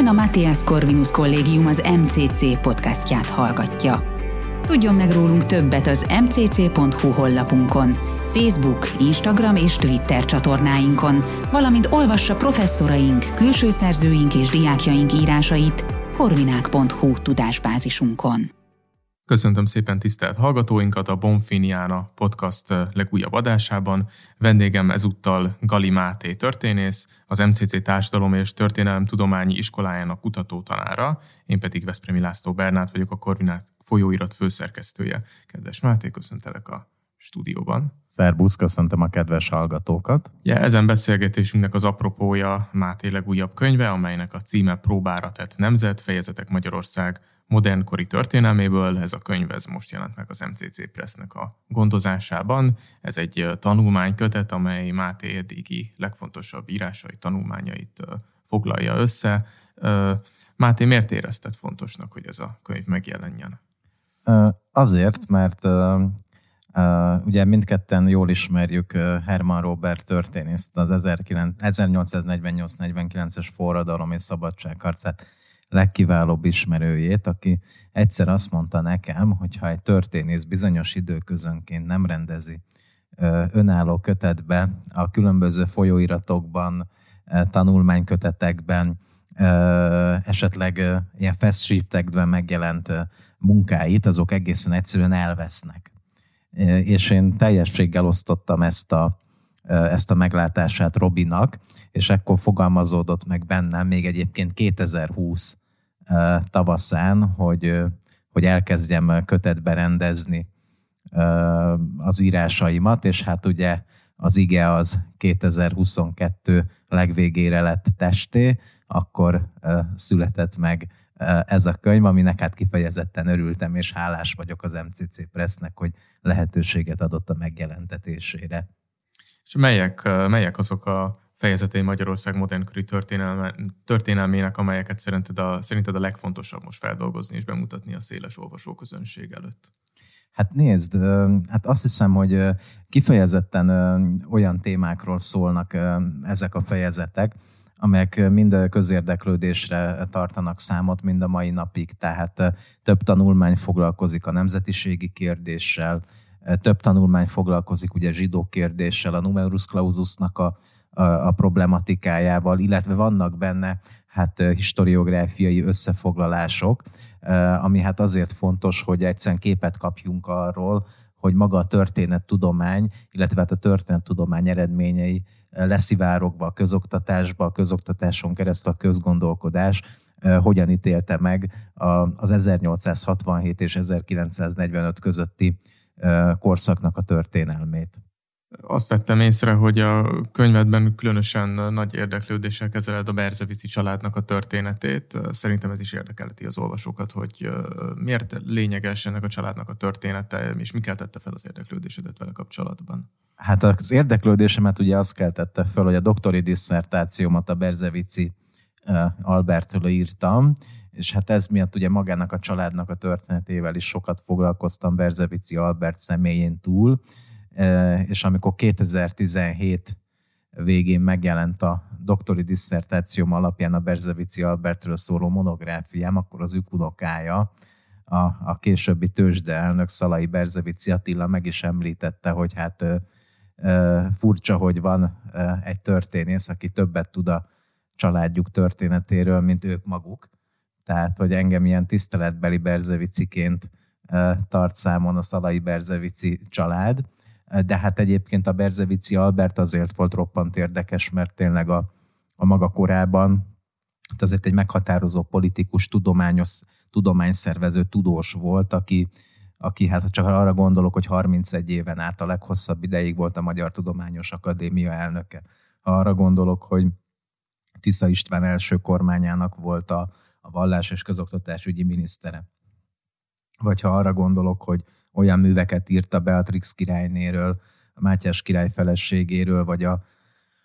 Ön a Matthias Corvinus Kollégium az MCC podcastját hallgatja. Tudjon meg rólunk többet az mcc.hu honlapunkon, Facebook, Instagram és Twitter csatornáinkon, valamint olvassa professzoraink, külső szerzőink és diákjaink írásait korvinák.hu tudásbázisunkon. Köszöntöm szépen tisztelt hallgatóinkat a Bonfiniana podcast legújabb adásában. Vendégem ezúttal Gali Máté történész, az MCC Társadalom és Történelem Tudományi Iskolájának kutatótanára, én pedig Veszprémi László Bernát vagyok, a Korvinát folyóirat főszerkesztője. Kedves Máté, köszöntelek a stúdióban. Szerbusz, köszöntöm a kedves hallgatókat. Ja, ezen beszélgetésünknek az apropója Máté legújabb könyve, amelynek a címe Próbára tett nemzet, fejezetek Magyarország modernkori történelméből. Ez a könyv ez most jelent meg az MCC Pressnek a gondozásában. Ez egy tanulmánykötet, amely Máté eddigi legfontosabb írásai, tanulmányait foglalja össze. Máté, miért érezted fontosnak, hogy ez a könyv megjelenjen? Azért, mert ugye mindketten jól ismerjük Herman Robert történészt, az 1848-49-es forradalom és szabadságharcát legkiválóbb ismerőjét, aki egyszer azt mondta nekem, hogy ha egy történész bizonyos időközönként nem rendezi önálló kötetbe a különböző folyóiratokban, tanulmánykötetekben, esetleg ilyen fast shiftekben megjelent munkáit, azok egészen egyszerűen elvesznek. És én teljességgel osztottam ezt a, ezt a meglátását Robinak, és ekkor fogalmazódott meg bennem még egyébként 2020 tavaszán, hogy, hogy elkezdjem kötetbe rendezni az írásaimat, és hát ugye az ige az 2022 legvégére lett testé, akkor született meg ez a könyv, aminek hát kifejezetten örültem, és hálás vagyok az MCC Pressnek, hogy lehetőséget adott a megjelentetésére. És melyek, melyek azok a fejezetei Magyarország modernkori történelme, történelmének, amelyeket szerinted a, szerinted a legfontosabb most feldolgozni és bemutatni a széles olvasóközönség előtt? Hát nézd, hát azt hiszem, hogy kifejezetten olyan témákról szólnak ezek a fejezetek, amelyek mind közérdeklődésre tartanak számot mind a mai napig, tehát több tanulmány foglalkozik a nemzetiségi kérdéssel, több tanulmány foglalkozik ugye zsidó kérdéssel, a numerus claususnak a, a, a problematikájával, illetve vannak benne hát historiográfiai összefoglalások, ami hát azért fontos, hogy egyszerűen képet kapjunk arról, hogy maga a történettudomány, illetve hát a történettudomány eredményei leszivárogva a közoktatásba, a közoktatáson keresztül a közgondolkodás hogyan ítélte meg az 1867 és 1945 közötti korszaknak a történelmét azt vettem észre, hogy a könyvedben különösen nagy érdeklődéssel kezeled a Berzevici családnak a történetét. Szerintem ez is érdekelheti az olvasókat, hogy miért lényeges ennek a családnak a története, és mi keltette fel az érdeklődésedet vele kapcsolatban? Hát az érdeklődésemet ugye azt keltette fel, hogy a doktori disszertációmat a Berzevici Albertől írtam, és hát ez miatt ugye magának a családnak a történetével is sokat foglalkoztam Berzevici Albert személyén túl, és amikor 2017 végén megjelent a doktori disszertációm alapján a Berzevici Albertről szóló monográfiám, akkor az ükunokája, a, a későbbi tőzsde elnök Szalai Berzevici Attila meg is említette, hogy hát ö, ö, furcsa, hogy van ö, egy történész, aki többet tud a családjuk történetéről, mint ők maguk. Tehát, hogy engem ilyen tiszteletbeli Berzeviciként tart számon a Szalai Berzevici család de hát egyébként a Berzevici Albert azért volt roppant érdekes, mert tényleg a, a maga korában hát azért egy meghatározó politikus, tudományos, tudományszervező tudós volt, aki, aki hát csak arra gondolok, hogy 31 éven át a leghosszabb ideig volt a Magyar Tudományos Akadémia elnöke. Ha arra gondolok, hogy Tisza István első kormányának volt a, a vallás és közoktatásügyi minisztere. Vagy ha arra gondolok, hogy olyan műveket írt a Beatrix királynéről, a Mátyás király feleségéről, vagy a,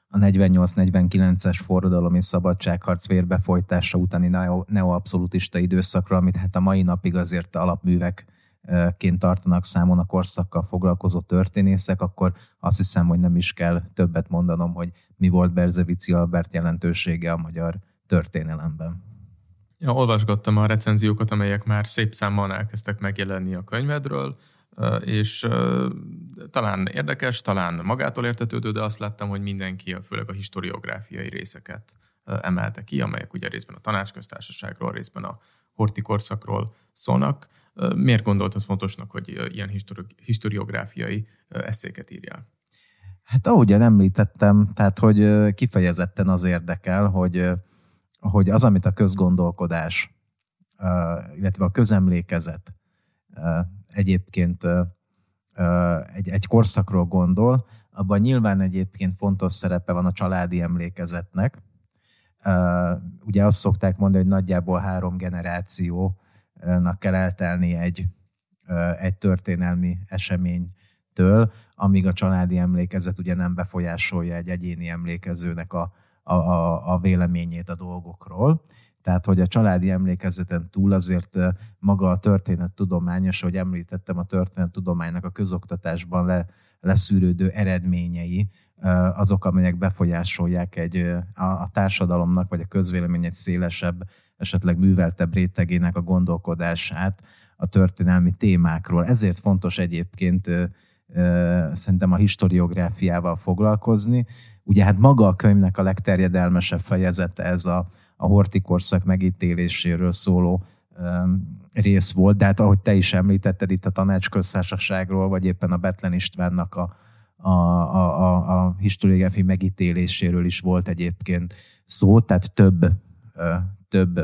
a 48-49-es forradalom és szabadságharc vérbefolytása utáni neoabszolutista időszakra, amit hát a mai napig azért alapművekként tartanak számon a korszakkal foglalkozó történészek, akkor azt hiszem, hogy nem is kell többet mondanom, hogy mi volt Berzevici Albert jelentősége a magyar történelemben. Ja, olvasgattam a recenziókat, amelyek már szép számmal elkezdtek megjelenni a könyvedről, és talán érdekes, talán magától értetődő, de azt láttam, hogy mindenki, főleg a historiográfiai részeket emelte ki, amelyek ugye részben a tanácsköztársaságról, részben a hortikorszakról szólnak. Miért gondoltad fontosnak, hogy ilyen historiográfiai eszéket írjál? Hát ahogyan említettem, tehát hogy kifejezetten az érdekel, hogy, hogy az, amit a közgondolkodás, illetve a közemlékezet egyébként egy, egy korszakról gondol, abban nyilván egyébként fontos szerepe van a családi emlékezetnek. Ugye azt szokták mondani, hogy nagyjából három generációnak kell eltelni egy, egy történelmi eseménytől, amíg a családi emlékezet ugye nem befolyásolja egy egyéni emlékezőnek a, a, a, a véleményét a dolgokról. Tehát, hogy a családi emlékezeten túl azért maga a történettudományos, ahogy említettem, a történettudománynak a közoktatásban le, leszűrődő eredményei, azok, amelyek befolyásolják egy, a, a társadalomnak, vagy a közvélemény egy szélesebb, esetleg műveltebb rétegének a gondolkodását a történelmi témákról. Ezért fontos egyébként szerintem a historiográfiával foglalkozni. Ugye hát maga a könyvnek a legterjedelmesebb fejezete ez a, a hortikorszak megítéléséről szóló rész volt, de hát ahogy te is említetted itt a tanácsköztársaságról, vagy éppen a Betlen Istvánnak a, a, a, a, a historiográfi megítéléséről is volt egyébként szó, tehát több, több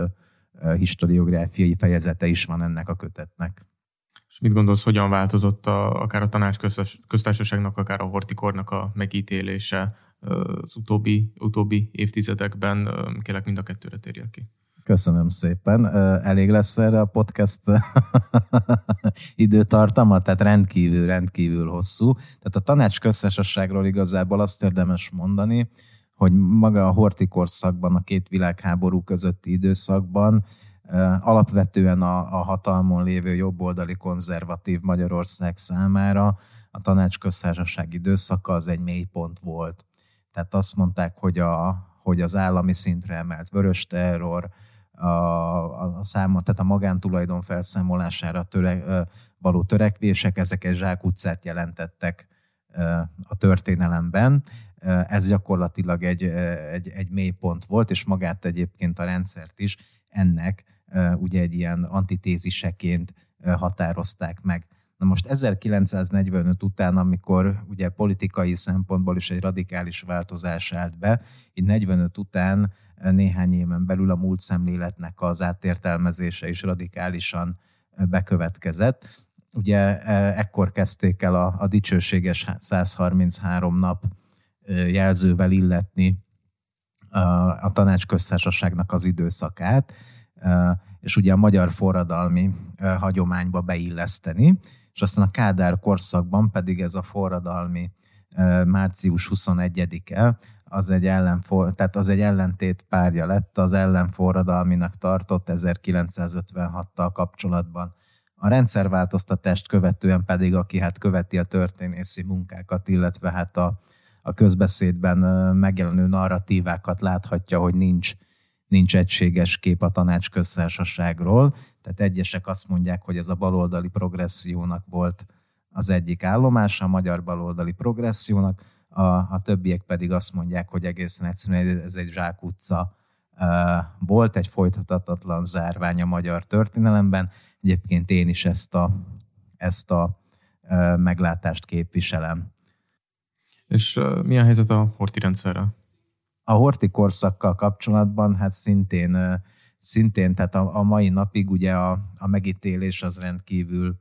historiográfiai fejezete is van ennek a kötetnek. És mit gondolsz, hogyan változott a, akár a tanácsköztársaságnak, akár a hortikornak a megítélése az utóbbi, utóbbi évtizedekben? Kérlek mind a kettőre térjek ki. Köszönöm szépen. Elég lesz erre a podcast időtartama, tehát rendkívül, rendkívül hosszú. Tehát a tanács köztársaságról igazából azt érdemes mondani, hogy maga a hortikorszakban, a két világháború közötti időszakban alapvetően a, a hatalmon lévő jobboldali konzervatív Magyarország számára a tanácsköztársaság időszaka az egy mélypont volt. Tehát azt mondták, hogy, a, hogy az állami szintre emelt vörös terror, a, a, a száma, tehát a magántulajdon felszámolására töre, való törekvések, ezek egy zsákutcát jelentettek a történelemben. Ez gyakorlatilag egy, egy, egy mélypont volt, és magát egyébként a rendszert is ennek ugye egy ilyen antitéziseként határozták meg. Na most 1945 után, amikor ugye politikai szempontból is egy radikális változás állt be, így 45 után néhány éven belül a múlt szemléletnek az átértelmezése is radikálisan bekövetkezett. Ugye ekkor kezdték el a, a dicsőséges 133 nap jelzővel illetni a, a tanácsköztársaságnak az időszakát, és ugye a magyar forradalmi hagyományba beilleszteni, és aztán a Kádár korszakban pedig ez a forradalmi március 21-e, az egy, ellenfor, tehát az egy ellentét párja lett az ellenforradalminak tartott 1956-tal kapcsolatban. A rendszerváltoztatást követően pedig, aki hát követi a történészi munkákat, illetve hát a, a közbeszédben megjelenő narratívákat láthatja, hogy nincs nincs egységes kép a tanácsköztársaságról, tehát egyesek azt mondják, hogy ez a baloldali progressziónak volt az egyik állomása, a magyar baloldali progressziónak, a, a többiek pedig azt mondják, hogy egészen egyszerűen ez egy zsákutca volt, egy folytathatatlan zárvány a magyar történelemben. Egyébként én is ezt a, ezt a meglátást képviselem. És mi a helyzet a horti rendszerrel? A horti korszakkal kapcsolatban hát szintén, szintén tehát a, a mai napig ugye a, a megítélés az rendkívül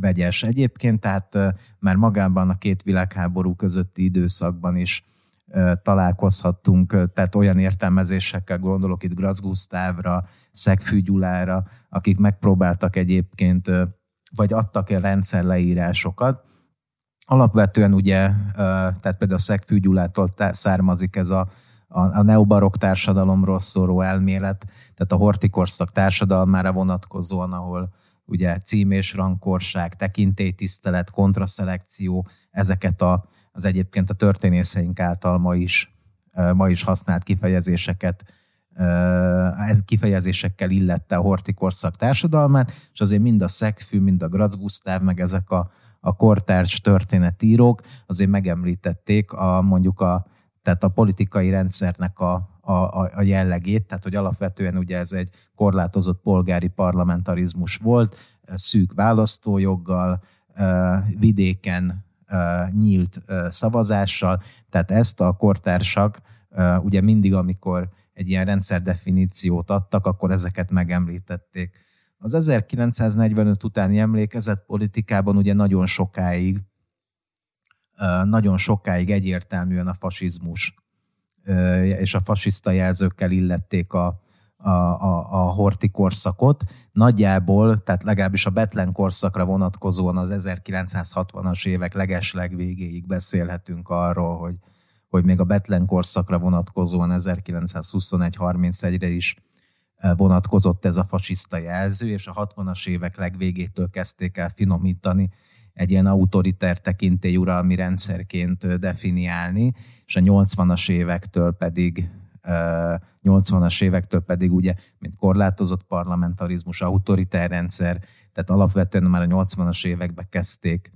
vegyes. Egyébként tehát már magában a két világháború közötti időszakban is találkozhattunk, tehát olyan értelmezésekkel gondolok itt Graz Gusztávra, Szegfű Gyulára, akik megpróbáltak egyébként, vagy adtak el rendszerleírásokat. Alapvetően ugye, tehát például a Szegfű származik ez a a, a neobarok társadalomról szóró elmélet, tehát a hortikorszak társadalmára vonatkozóan, ahol ugye cím és rangkorság, tekintélytisztelet, kontraszelekció, ezeket a, az egyébként a történészeink által ma is, ma is használt kifejezéseket ez kifejezésekkel illette a hortikorszak társadalmát, és azért mind a Szegfű, mind a Graz Gusztáv, meg ezek a, a kortárs történetírók azért megemlítették a, mondjuk a, tehát a politikai rendszernek a, a, a jellegét, tehát hogy alapvetően ugye ez egy korlátozott polgári parlamentarizmus volt, szűk választójoggal, vidéken nyílt szavazással, tehát ezt a kortársak ugye mindig, amikor egy ilyen rendszerdefiníciót adtak, akkor ezeket megemlítették. Az 1945 utáni emlékezett politikában ugye nagyon sokáig, nagyon sokáig egyértelműen a fasizmus és a fasiszta jelzőkkel illették a, a, a, a horti korszakot. Nagyjából, tehát legalábbis a Betlen korszakra vonatkozóan az 1960-as évek legesleg végéig beszélhetünk arról, hogy, hogy még a Betlen korszakra vonatkozóan 1921-31-re is vonatkozott ez a fasiszta jelző, és a 60-as évek legvégétől kezdték el finomítani, egy ilyen autoriter tekintélyuralmi rendszerként definiálni, és a 80-as évektől pedig 80-as évektől pedig ugye, mint korlátozott parlamentarizmus, autoriter rendszer, tehát alapvetően már a 80-as években kezdték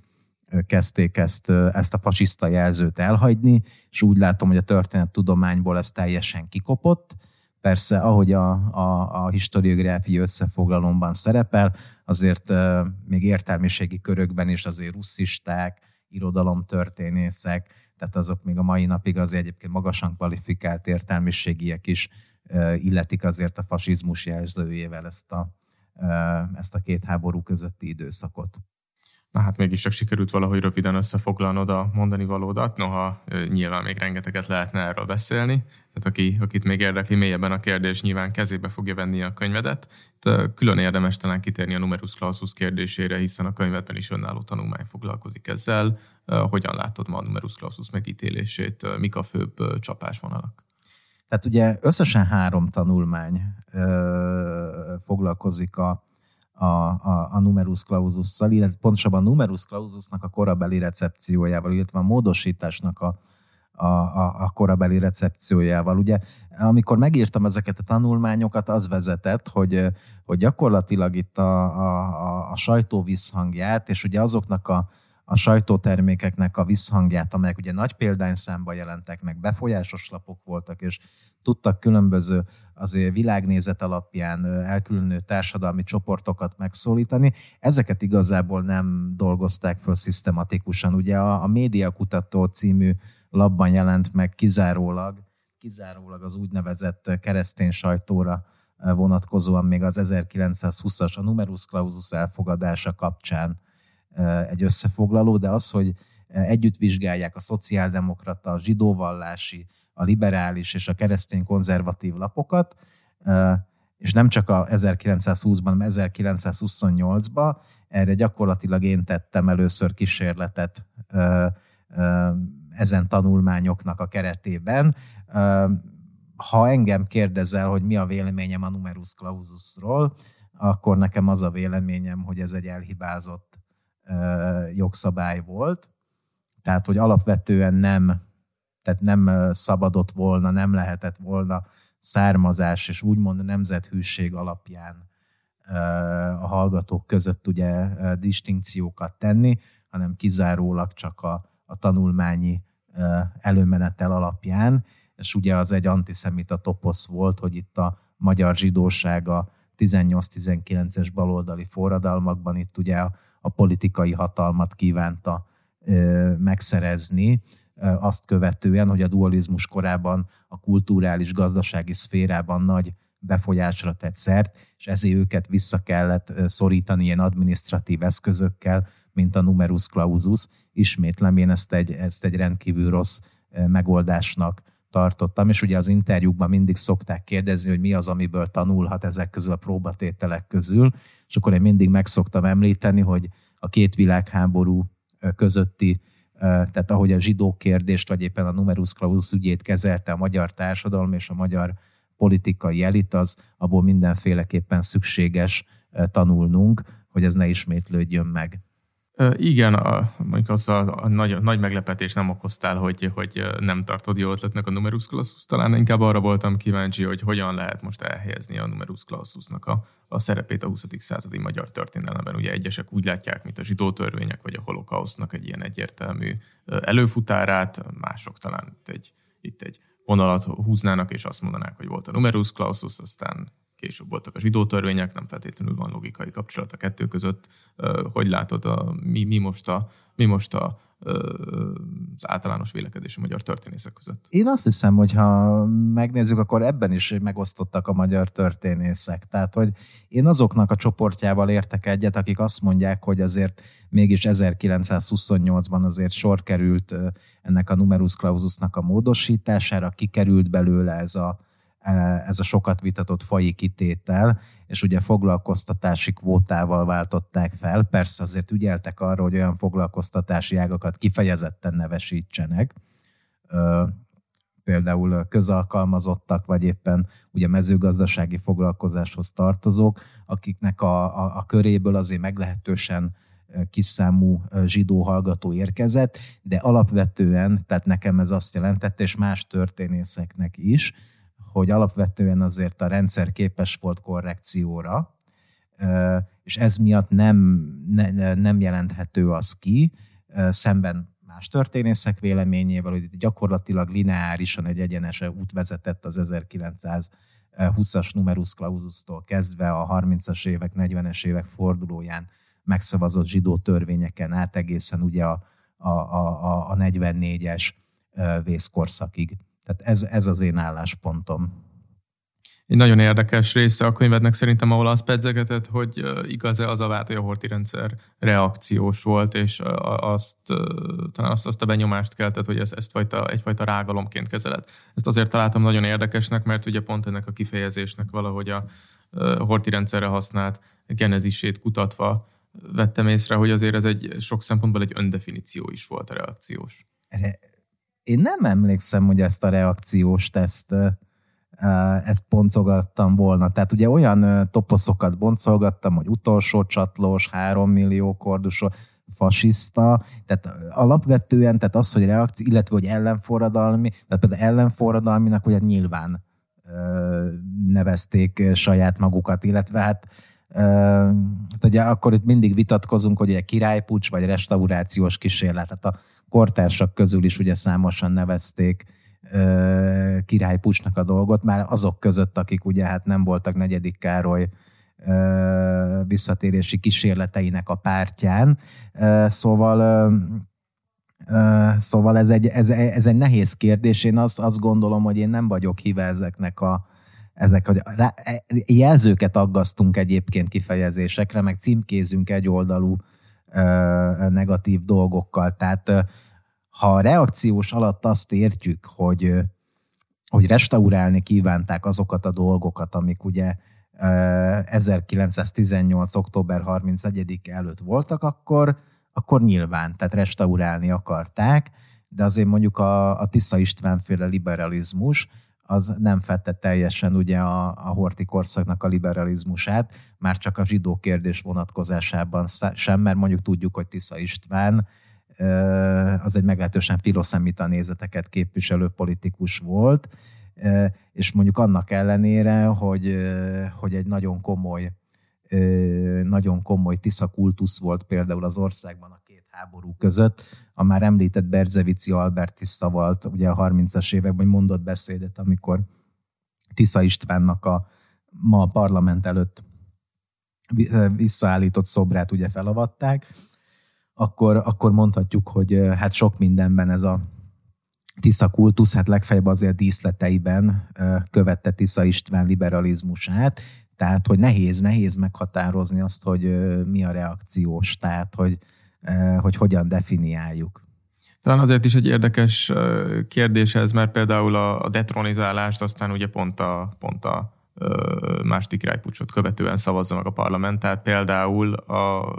kezdték ezt, ezt a fasiszta jelzőt elhagyni, és úgy látom, hogy a történettudományból ez teljesen kikopott. Persze, ahogy a, a, a historiográfiai összefoglalomban szerepel, azért még értelmiségi körökben is azért russzisták, irodalomtörténészek, tehát azok még a mai napig azért egyébként magasan kvalifikált értelmiségiek is illetik azért a fasizmus jelzőjével ezt a, ezt a két háború közötti időszakot. Na hát mégis csak sikerült valahogy röviden összefoglalnod a mondani valódat, noha nyilván még rengeteget lehetne erről beszélni. Tehát aki, akit még érdekli mélyebben a kérdés, nyilván kezébe fogja venni a könyvedet. Itt külön érdemes talán kitérni a numerus clausus kérdésére, hiszen a könyvedben is önálló tanulmány foglalkozik ezzel. Hogyan látod ma a numerus clausus megítélését? Mik a főbb csapásvonalak? Tehát ugye összesen három tanulmány ö, foglalkozik a a, a, a numerus claususszal, illetve pontosabban a numerus claususnak a korabeli recepciójával, illetve a módosításnak a, a, a, a korabeli recepciójával. Ugye, amikor megírtam ezeket a tanulmányokat, az vezetett, hogy, hogy gyakorlatilag itt a, a, a sajtó visszhangját, és ugye azoknak a, a sajtótermékeknek a visszhangját, amelyek ugye nagy példányszámba jelentek, meg befolyásos lapok voltak, és tudtak különböző azért világnézet alapján elkülönő társadalmi csoportokat megszólítani. Ezeket igazából nem dolgozták föl szisztematikusan. Ugye a, a Médiakutató című labban jelent meg kizárólag, kizárólag az úgynevezett keresztény sajtóra vonatkozóan még az 1920-as a numerus clausus elfogadása kapcsán egy összefoglaló, de az, hogy együtt vizsgálják a szociáldemokrata, a zsidóvallási, a liberális és a keresztény konzervatív lapokat, és nem csak a 1920-ban, hanem 1928-ban, erre gyakorlatilag én tettem először kísérletet ezen tanulmányoknak a keretében. Ha engem kérdezel, hogy mi a véleményem a numerus claususról, akkor nekem az a véleményem, hogy ez egy elhibázott jogszabály volt. Tehát, hogy alapvetően nem tehát nem szabadott volna, nem lehetett volna származás és úgymond nemzethűség alapján a hallgatók között ugye distinkciókat tenni, hanem kizárólag csak a, a tanulmányi előmenetel alapján, és ugye az egy antiszemita toposz volt, hogy itt a magyar zsidóság a 18-19-es baloldali forradalmakban itt ugye a, a politikai hatalmat kívánta megszerezni, azt követően, hogy a dualizmus korában a kulturális, gazdasági szférában nagy befolyásra tett szert, és ezért őket vissza kellett szorítani ilyen administratív eszközökkel, mint a numerus clausus. Ismétlem, én ezt egy, ezt egy rendkívül rossz megoldásnak tartottam, és ugye az interjúkban mindig szokták kérdezni, hogy mi az, amiből tanulhat ezek közül a próbatételek közül, és akkor én mindig meg szoktam említeni, hogy a két világháború közötti tehát ahogy a zsidó kérdést, vagy éppen a numerus clausus ügyét kezelte a magyar társadalom és a magyar politikai elit, az abból mindenféleképpen szükséges tanulnunk, hogy ez ne ismétlődjön meg. Igen, a, mondjuk az a, a nagy, nagy meglepetés nem okoztál, hogy, hogy nem tartod jó ötletnek a numerus clausus. Talán inkább arra voltam kíváncsi, hogy hogyan lehet most elhelyezni a numerus claususnak a, a szerepét a 20. századi magyar történelemben. Ugye egyesek úgy látják, mint a zsidó törvények, vagy a holokausznak egy ilyen egyértelmű előfutárát, mások talán itt egy, itt egy vonalat húznának, és azt mondanák, hogy volt a numerus clausus, aztán később voltak a zsidó törvények, nem feltétlenül van logikai kapcsolat a kettő között. Hogy látod, a, mi, mi most a, mi most a az általános vélekedés a magyar történészek között? Én azt hiszem, hogy ha megnézzük, akkor ebben is megosztottak a magyar történészek. Tehát, hogy én azoknak a csoportjával értek egyet, akik azt mondják, hogy azért mégis 1928-ban azért sor került ennek a numerus claususnak a módosítására, kikerült belőle ez a ez a sokat vitatott fai kitétel, és ugye foglalkoztatási kvótával váltották fel. Persze azért ügyeltek arra, hogy olyan foglalkoztatási ágakat kifejezetten nevesítsenek, például közalkalmazottak, vagy éppen ugye mezőgazdasági foglalkozáshoz tartozók, akiknek a, a, a köréből azért meglehetősen kiszámú zsidó hallgató érkezett, de alapvetően, tehát nekem ez azt jelentette, és más történészeknek is, hogy alapvetően azért a rendszer képes volt korrekcióra, és ez miatt nem, ne, nem jelenthető az ki, szemben más történészek véleményével, hogy gyakorlatilag lineárisan egy egyenes út vezetett az 1920-as numerus clausustól kezdve a 30-as évek, 40-es évek fordulóján megszavazott zsidó törvényeken át egészen ugye a, a, a, a 44-es vészkorszakig. Tehát ez, ez az én álláspontom. Egy nagyon érdekes része a könyvednek szerintem, ahol azt pedzegetett, hogy igaz-e az a vált, hogy a horti rendszer reakciós volt, és azt, talán azt, azt a benyomást keltett, hogy ezt, ezt fajta, egyfajta rágalomként kezeled. Ezt azért találtam nagyon érdekesnek, mert ugye pont ennek a kifejezésnek valahogy a horti rendszerre használt genezisét kutatva vettem észre, hogy azért ez egy sok szempontból egy öndefiníció is volt a reakciós. Én nem emlékszem, hogy ezt a reakciós teszt ezt boncogattam volna. Tehát ugye olyan toposzokat boncolgattam, hogy utolsó csatlós, három millió kordusó, fasiszta, tehát alapvetően, tehát az, hogy reakció, illetve hogy ellenforradalmi, tehát például ellenforradalminak ugye nyilván nevezték saját magukat, illetve hát hát ugye akkor itt mindig vitatkozunk, hogy egy királypucs vagy restaurációs kísérlet. Hát a kortársak közül is ugye számosan nevezték királypucsnak a dolgot, már azok között, akik ugye hát nem voltak negyedik Károly visszatérési kísérleteinek a pártján. Szóval Szóval ez egy, ez, ez egy nehéz kérdés. Én azt, azt gondolom, hogy én nem vagyok híve ezeknek a, ezek, hogy e, jelzőket aggasztunk egyébként kifejezésekre, meg címkézünk egyoldalú negatív dolgokkal. Tehát ha a reakciós alatt azt értjük, hogy, hogy restaurálni kívánták azokat a dolgokat, amik ugye 1918. október 31 előtt voltak, akkor, akkor nyilván, tehát restaurálni akarták, de azért mondjuk a, a Tisza István féle liberalizmus, az nem fette teljesen ugye a, a horti korszaknak a liberalizmusát, már csak a zsidó kérdés vonatkozásában sem, mert mondjuk tudjuk, hogy Tisza István az egy meglehetősen filoszemita nézeteket képviselő politikus volt, és mondjuk annak ellenére, hogy, hogy egy nagyon komoly nagyon komoly Tisza kultusz volt például az országban a háború között. A már említett Berzevici Albert Tisza volt ugye a 30-as években mondott beszédet, amikor Tisza Istvánnak a ma a parlament előtt visszaállított szobrát ugye felavatták, akkor, akkor mondhatjuk, hogy hát sok mindenben ez a Tisza kultusz, hát legfeljebb azért díszleteiben követte Tisza István liberalizmusát, tehát, hogy nehéz, nehéz meghatározni azt, hogy mi a reakciós, tehát, hogy, hogy hogyan definiáljuk. Talán azért is egy érdekes kérdés ez, mert például a detronizálást aztán ugye pont a, pont a második királypucsot követően szavazza meg a parlament, tehát például a,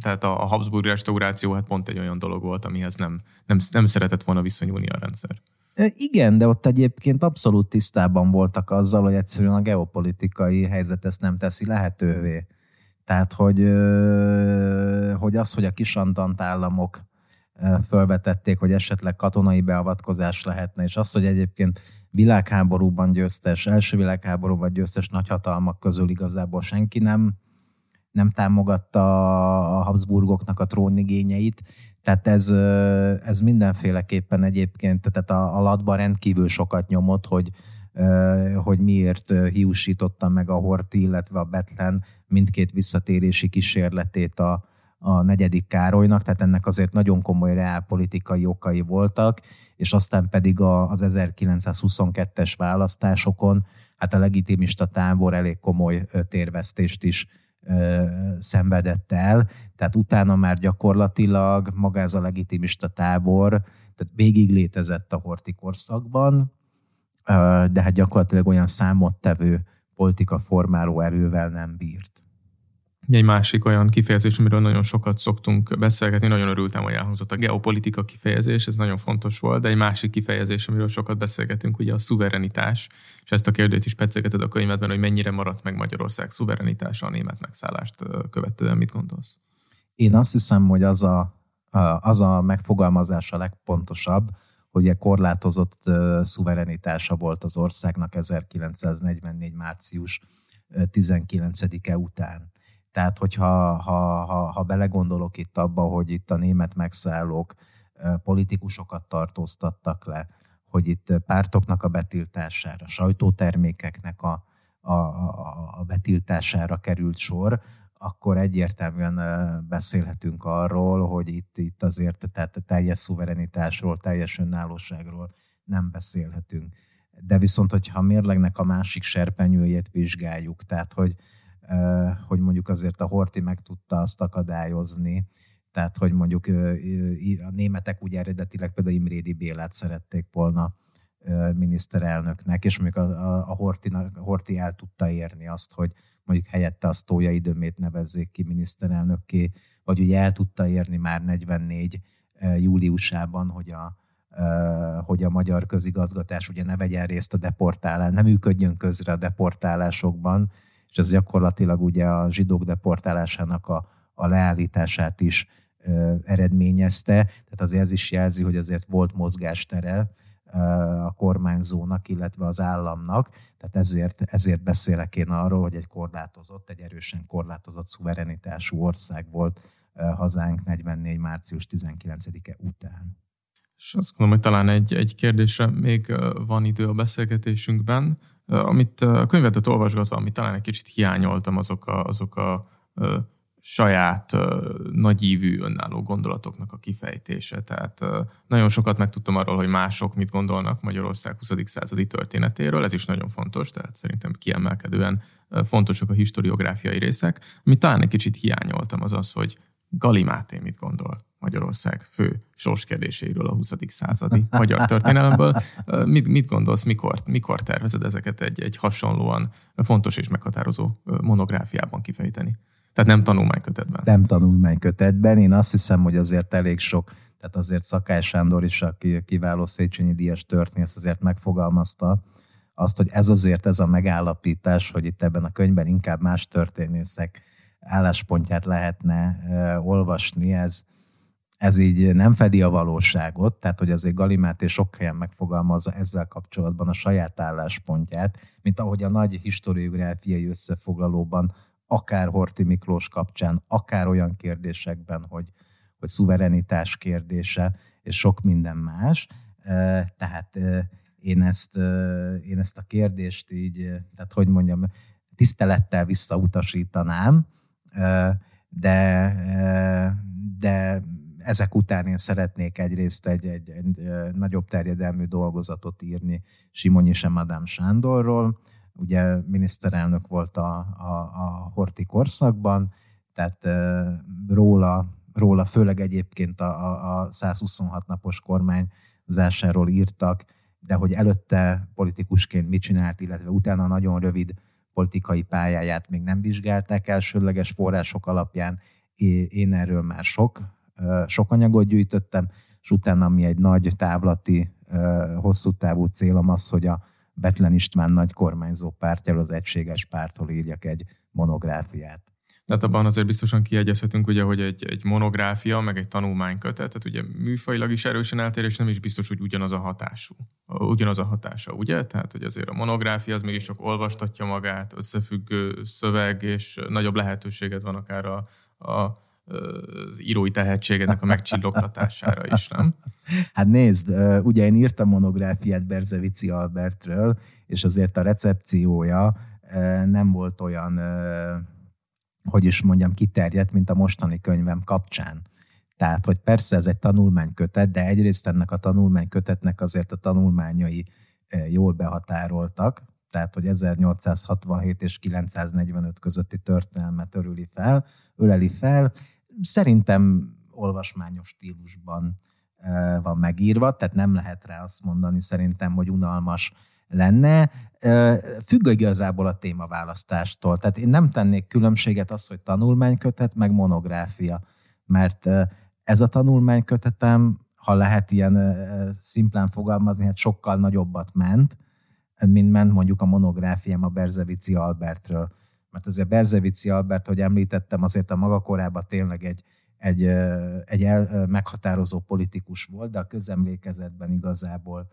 tehát a Habsburg restauráció hát pont egy olyan dolog volt, amihez nem, nem, nem szeretett volna viszonyulni a rendszer. Igen, de ott egyébként abszolút tisztában voltak azzal, hogy egyszerűen a geopolitikai helyzet ezt nem teszi lehetővé. Tehát, hogy, hogy az, hogy a kisantant államok fölvetették, hogy esetleg katonai beavatkozás lehetne, és az, hogy egyébként világháborúban győztes, első világháborúban győztes nagyhatalmak közül igazából senki nem, nem támogatta a Habsburgoknak a trónigényeit, tehát ez, ez mindenféleképpen egyébként, tehát a, a latban rendkívül sokat nyomott, hogy, hogy miért hiúsította meg a Horti, illetve a Betlen mindkét visszatérési kísérletét a, a negyedik Károlynak, tehát ennek azért nagyon komoly reálpolitikai okai voltak, és aztán pedig a, az 1922-es választásokon hát a legitimista tábor elég komoly térvesztést is ö, szenvedett el, tehát utána már gyakorlatilag maga ez a legitimista tábor, tehát végig létezett a horti korszakban, de hát gyakorlatilag olyan számottevő politika formáló erővel nem bírt. Egy másik olyan kifejezés, amiről nagyon sokat szoktunk beszélgetni, nagyon örültem, hogy elhangzott a geopolitika kifejezés, ez nagyon fontos volt, de egy másik kifejezés, amiről sokat beszélgetünk, ugye a szuverenitás, és ezt a kérdést is pecegeted a könyvedben, hogy mennyire maradt meg Magyarország szuverenitása a német megszállást követően, mit gondolsz? Én azt hiszem, hogy az a, az a megfogalmazás a legpontosabb, hogy korlátozott szuverenitása volt az országnak 1944. március 19-e után tehát, hogyha ha, ha, ha belegondolok itt abba, hogy itt a német megszállók politikusokat tartóztattak le, hogy itt pártoknak a betiltására, sajtótermékeknek a, a, a, a betiltására került sor, akkor egyértelműen beszélhetünk arról, hogy itt, itt azért tehát teljes szuverenitásról, teljes önállóságról nem beszélhetünk. De viszont, hogyha a mérlegnek a másik serpenyőjét vizsgáljuk, tehát hogy hogy mondjuk azért a Horti meg tudta azt akadályozni, tehát hogy mondjuk a németek ugye eredetileg például Imrédi Bélát szerették volna miniszterelnöknek, és mondjuk a, a, a, Horti, a Horti el tudta érni azt, hogy mondjuk helyette a Tója időmét nevezzék ki miniszterelnökké, vagy ugye el tudta érni már 44 júliusában, hogy a, hogy a magyar közigazgatás ugye ne vegyen részt a deportálás, nem működjön közre a deportálásokban, és ez gyakorlatilag ugye a zsidók deportálásának a, a leállítását is eredményezte. Tehát azért ez is jelzi, hogy azért volt mozgástere a kormányzónak, illetve az államnak. Tehát ezért, ezért beszélek én arról, hogy egy korlátozott, egy erősen korlátozott szuverenitású ország volt hazánk 44. március 19-e után. És azt gondolom, hogy talán egy, egy kérdésre még van idő a beszélgetésünkben amit a könyvetet olvasgatva, amit talán egy kicsit hiányoltam, azok a, azok a saját nagyívű önálló gondolatoknak a kifejtése. Tehát nagyon sokat megtudtam arról, hogy mások mit gondolnak Magyarország 20. századi történetéről, ez is nagyon fontos, tehát szerintem kiemelkedően fontosak a historiográfiai részek. Amit talán egy kicsit hiányoltam, az az, hogy Galimáté mit gondol Magyarország fő sorskérdéseiről a 20. századi magyar történelemből. Mit, mit gondolsz, mikor, mikor tervezed ezeket egy, egy hasonlóan fontos és meghatározó monográfiában kifejteni? Tehát nem tanulmánykötetben. Nem tanulmánykötetben. Én azt hiszem, hogy azért elég sok, tehát azért Szakály Sándor is, aki kiváló Széchenyi Díjas történész, azért megfogalmazta azt, hogy ez azért ez a megállapítás, hogy itt ebben a könyvben inkább más történészek álláspontját lehetne olvasni, ez, ez így nem fedi a valóságot, tehát hogy azért Galimát és sok helyen megfogalmazza ezzel kapcsolatban a saját álláspontját, mint ahogy a nagy historiográfiai összefoglalóban, akár Horti Miklós kapcsán, akár olyan kérdésekben, hogy, hogy szuverenitás kérdése, és sok minden más. Tehát én ezt, én ezt a kérdést így, tehát hogy mondjam, tisztelettel visszautasítanám, de, de ezek után én szeretnék egyrészt egy, egy, egy nagyobb terjedelmű dolgozatot írni Simonyi Semadám Sándorról, ugye miniszterelnök volt a, a, a Horti korszakban, tehát róla, róla főleg egyébként a, a, a 126 napos kormányzásáról írtak, de hogy előtte politikusként mit csinált, illetve utána nagyon rövid politikai pályáját még nem vizsgálták elsődleges források alapján. Én erről már sok, sok anyagot gyűjtöttem, és utána mi egy nagy távlati, hosszú távú célom az, hogy a Betlen István nagy kormányzó pártjáról, az egységes pártól írjak egy monográfiát. De hát abban azért biztosan kiegyezhetünk, ugye, hogy egy, egy monográfia, meg egy tanulmánykötet, tehát ugye műfajilag is erősen eltér, és nem is biztos, hogy ugyanaz a hatású. Ugyanaz a hatása, ugye? Tehát, hogy azért a monográfia az mégis csak olvastatja magát, összefüggő szöveg, és nagyobb lehetőséget van akár a, a az írói tehetségednek a megcsillogtatására is, nem? Hát nézd, ugye én írtam monográfiát Berzevici Albertről, és azért a recepciója nem volt olyan, hogy is mondjam, kiterjedt, mint a mostani könyvem kapcsán. Tehát, hogy persze ez egy tanulmánykötet, de egyrészt ennek a tanulmánykötetnek azért a tanulmányai jól behatároltak, tehát, hogy 1867 és 945 közötti történelmet örüli fel, öleli fel. Szerintem olvasmányos stílusban van megírva, tehát nem lehet rá azt mondani szerintem, hogy unalmas lenne. Függ igazából a témaválasztástól. Tehát én nem tennék különbséget az, hogy tanulmánykötet, meg monográfia. Mert ez a tanulmánykötetem, ha lehet ilyen szimplán fogalmazni, hát sokkal nagyobbat ment, mint ment mondjuk a monográfiám a Berzevici Albertről. Mert azért Berzevici Albert, hogy említettem, azért a maga korában tényleg egy, egy, egy el, meghatározó politikus volt, de a közemlékezetben igazából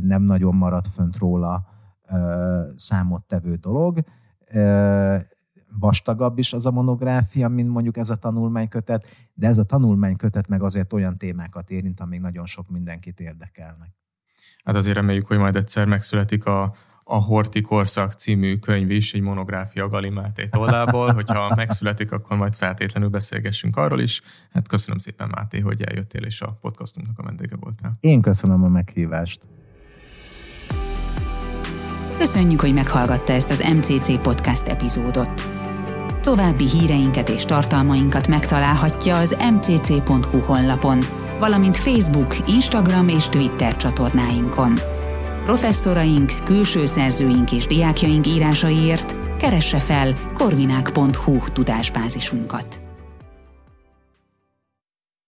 nem nagyon maradt fönt róla számottevő dolog. Vastagabb is az a monográfia, mint mondjuk ez a tanulmánykötet, de ez a tanulmánykötet meg azért olyan témákat érint, amik nagyon sok mindenkit érdekelnek. Hát azért reméljük, hogy majd egyszer megszületik a, a Horti Korszak című könyv is, egy monográfia Galimáté tollából. Hogyha megszületik, akkor majd feltétlenül beszélgessünk arról is. Hát köszönöm szépen, Máté, hogy eljöttél, és a podcastunknak a vendége voltál. Én köszönöm a meghívást. Köszönjük, hogy meghallgatta ezt az MCC podcast epizódot. További híreinket és tartalmainkat megtalálhatja az mcc.hu honlapon, valamint Facebook, Instagram és Twitter csatornáinkon. Professzoraink, külső szerzőink és diákjaink írásaiért keresse fel korvinák.hu tudásbázisunkat.